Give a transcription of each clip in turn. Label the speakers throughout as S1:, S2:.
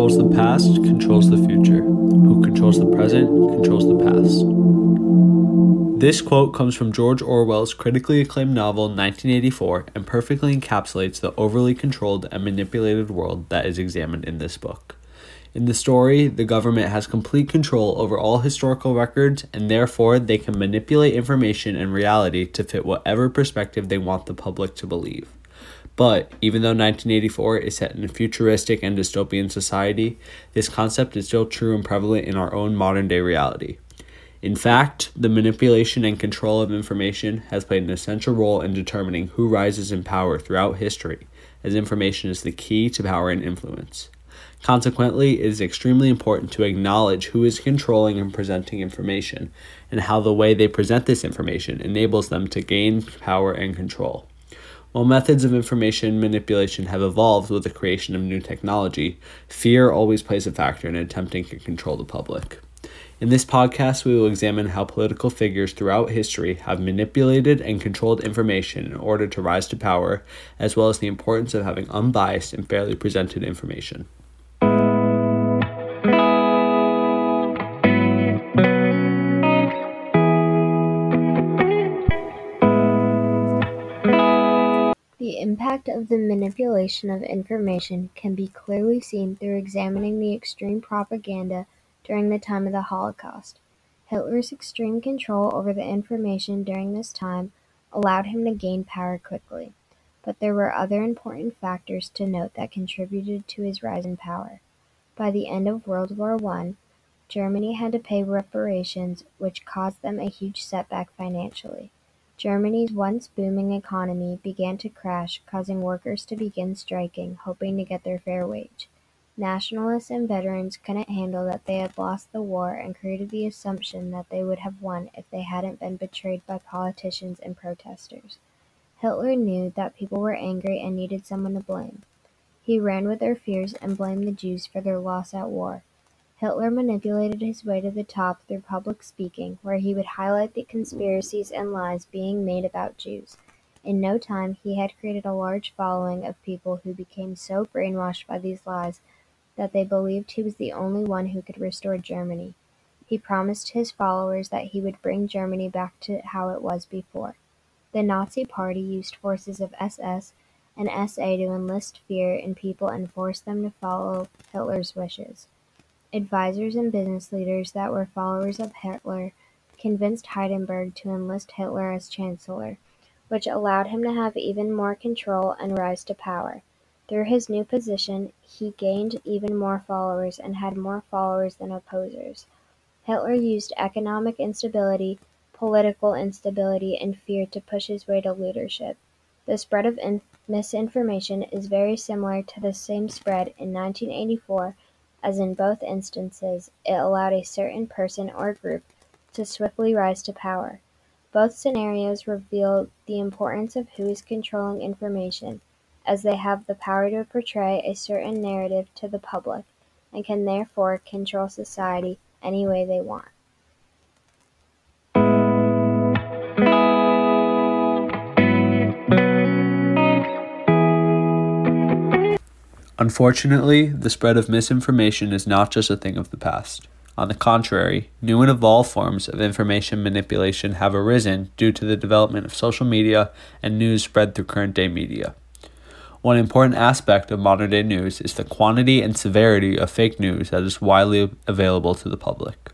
S1: controls the past controls the future. Who controls the present controls the past. This quote comes from George Orwell's critically acclaimed novel 1984 and perfectly encapsulates the overly controlled and manipulated world that is examined in this book. In the story, the government has complete control over all historical records, and therefore they can manipulate information and reality to fit whatever perspective they want the public to believe. But even though 1984 is set in a futuristic and dystopian society, this concept is still true and prevalent in our own modern day reality. In fact, the manipulation and control of information has played an essential role in determining who rises in power throughout history, as information is the key to power and influence. Consequently, it is extremely important to acknowledge who is controlling and presenting information, and how the way they present this information enables them to gain power and control. While methods of information manipulation have evolved with the creation of new technology, fear always plays a factor in attempting to control the public. In this podcast, we will examine how political figures throughout history have manipulated and controlled information in order to rise to power, as well as the importance of having unbiased and fairly presented information.
S2: Impact of the manipulation of information can be clearly seen through examining the extreme propaganda during the time of the Holocaust. Hitler's extreme control over the information during this time allowed him to gain power quickly, but there were other important factors to note that contributed to his rise in power. By the end of World War I, Germany had to pay reparations, which caused them a huge setback financially. Germany's once booming economy began to crash, causing workers to begin striking, hoping to get their fair wage. Nationalists and veterans couldn't handle that they had lost the war and created the assumption that they would have won if they hadn't been betrayed by politicians and protesters. Hitler knew that people were angry and needed someone to blame. He ran with their fears and blamed the Jews for their loss at war. Hitler manipulated his way to the top through public speaking, where he would highlight the conspiracies and lies being made about Jews. In no time he had created a large following of people who became so brainwashed by these lies that they believed he was the only one who could restore Germany. He promised his followers that he would bring Germany back to how it was before. The Nazi Party used forces of SS and SA to enlist fear in people and force them to follow Hitler's wishes. Advisors and business leaders that were followers of Hitler convinced Hindenburg to enlist Hitler as chancellor, which allowed him to have even more control and rise to power. Through his new position, he gained even more followers and had more followers than opposers. Hitler used economic instability, political instability, and fear to push his way to leadership. The spread of misinformation is very similar to the same spread in 1984 as in both instances it allowed a certain person or group to swiftly rise to power. Both scenarios reveal the importance of who is controlling information, as they have the power to portray a certain narrative to the public and can therefore control society any way they want.
S1: Unfortunately, the spread of misinformation is not just a thing of the past. On the contrary, new and evolved forms of information manipulation have arisen due to the development of social media and news spread through current day media. One important aspect of modern day news is the quantity and severity of fake news that is widely available to the public.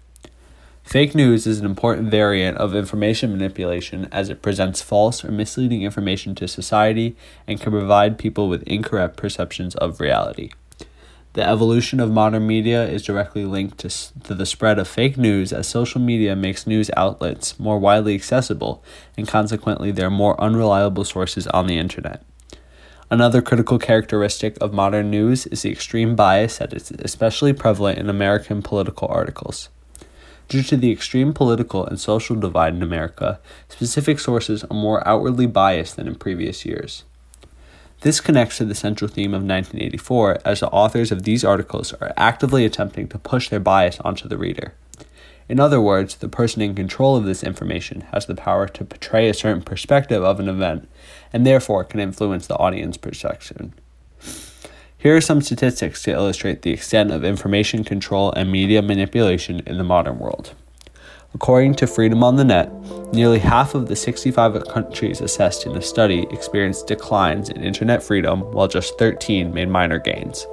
S1: Fake news is an important variant of information manipulation as it presents false or misleading information to society and can provide people with incorrect perceptions of reality. The evolution of modern media is directly linked to, to the spread of fake news as social media makes news outlets more widely accessible and consequently they're more unreliable sources on the internet. Another critical characteristic of modern news is the extreme bias that is especially prevalent in American political articles. Due to the extreme political and social divide in America, specific sources are more outwardly biased than in previous years. This connects to the central theme of 1984, as the authors of these articles are actively attempting to push their bias onto the reader. In other words, the person in control of this information has the power to portray a certain perspective of an event and therefore can influence the audience perception. Here are some statistics to illustrate the extent of information control and media manipulation in the modern world. According to Freedom on the Net, nearly half of the 65 countries assessed in a study experienced declines in internet freedom, while just 13 made minor gains.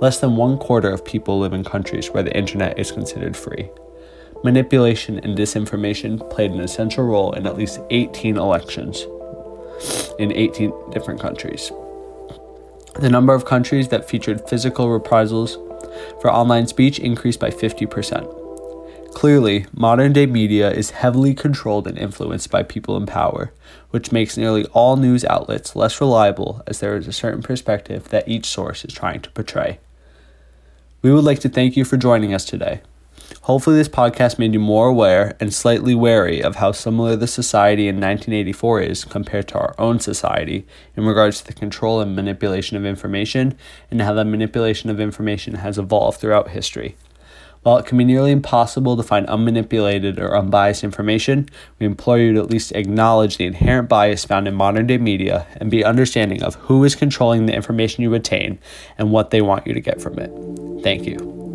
S1: Less than one quarter of people live in countries where the internet is considered free. Manipulation and disinformation played an essential role in at least 18 elections in 18 different countries. The number of countries that featured physical reprisals for online speech increased by 50%. Clearly, modern day media is heavily controlled and influenced by people in power, which makes nearly all news outlets less reliable as there is a certain perspective that each source is trying to portray. We would like to thank you for joining us today. Hopefully, this podcast made you more aware and slightly wary of how similar the society in 1984 is compared to our own society in regards to the control and manipulation of information and how that manipulation of information has evolved throughout history. While it can be nearly impossible to find unmanipulated or unbiased information, we implore you to at least acknowledge the inherent bias found in modern day media and be understanding of who is controlling the information you obtain and what they want you to get from it. Thank you.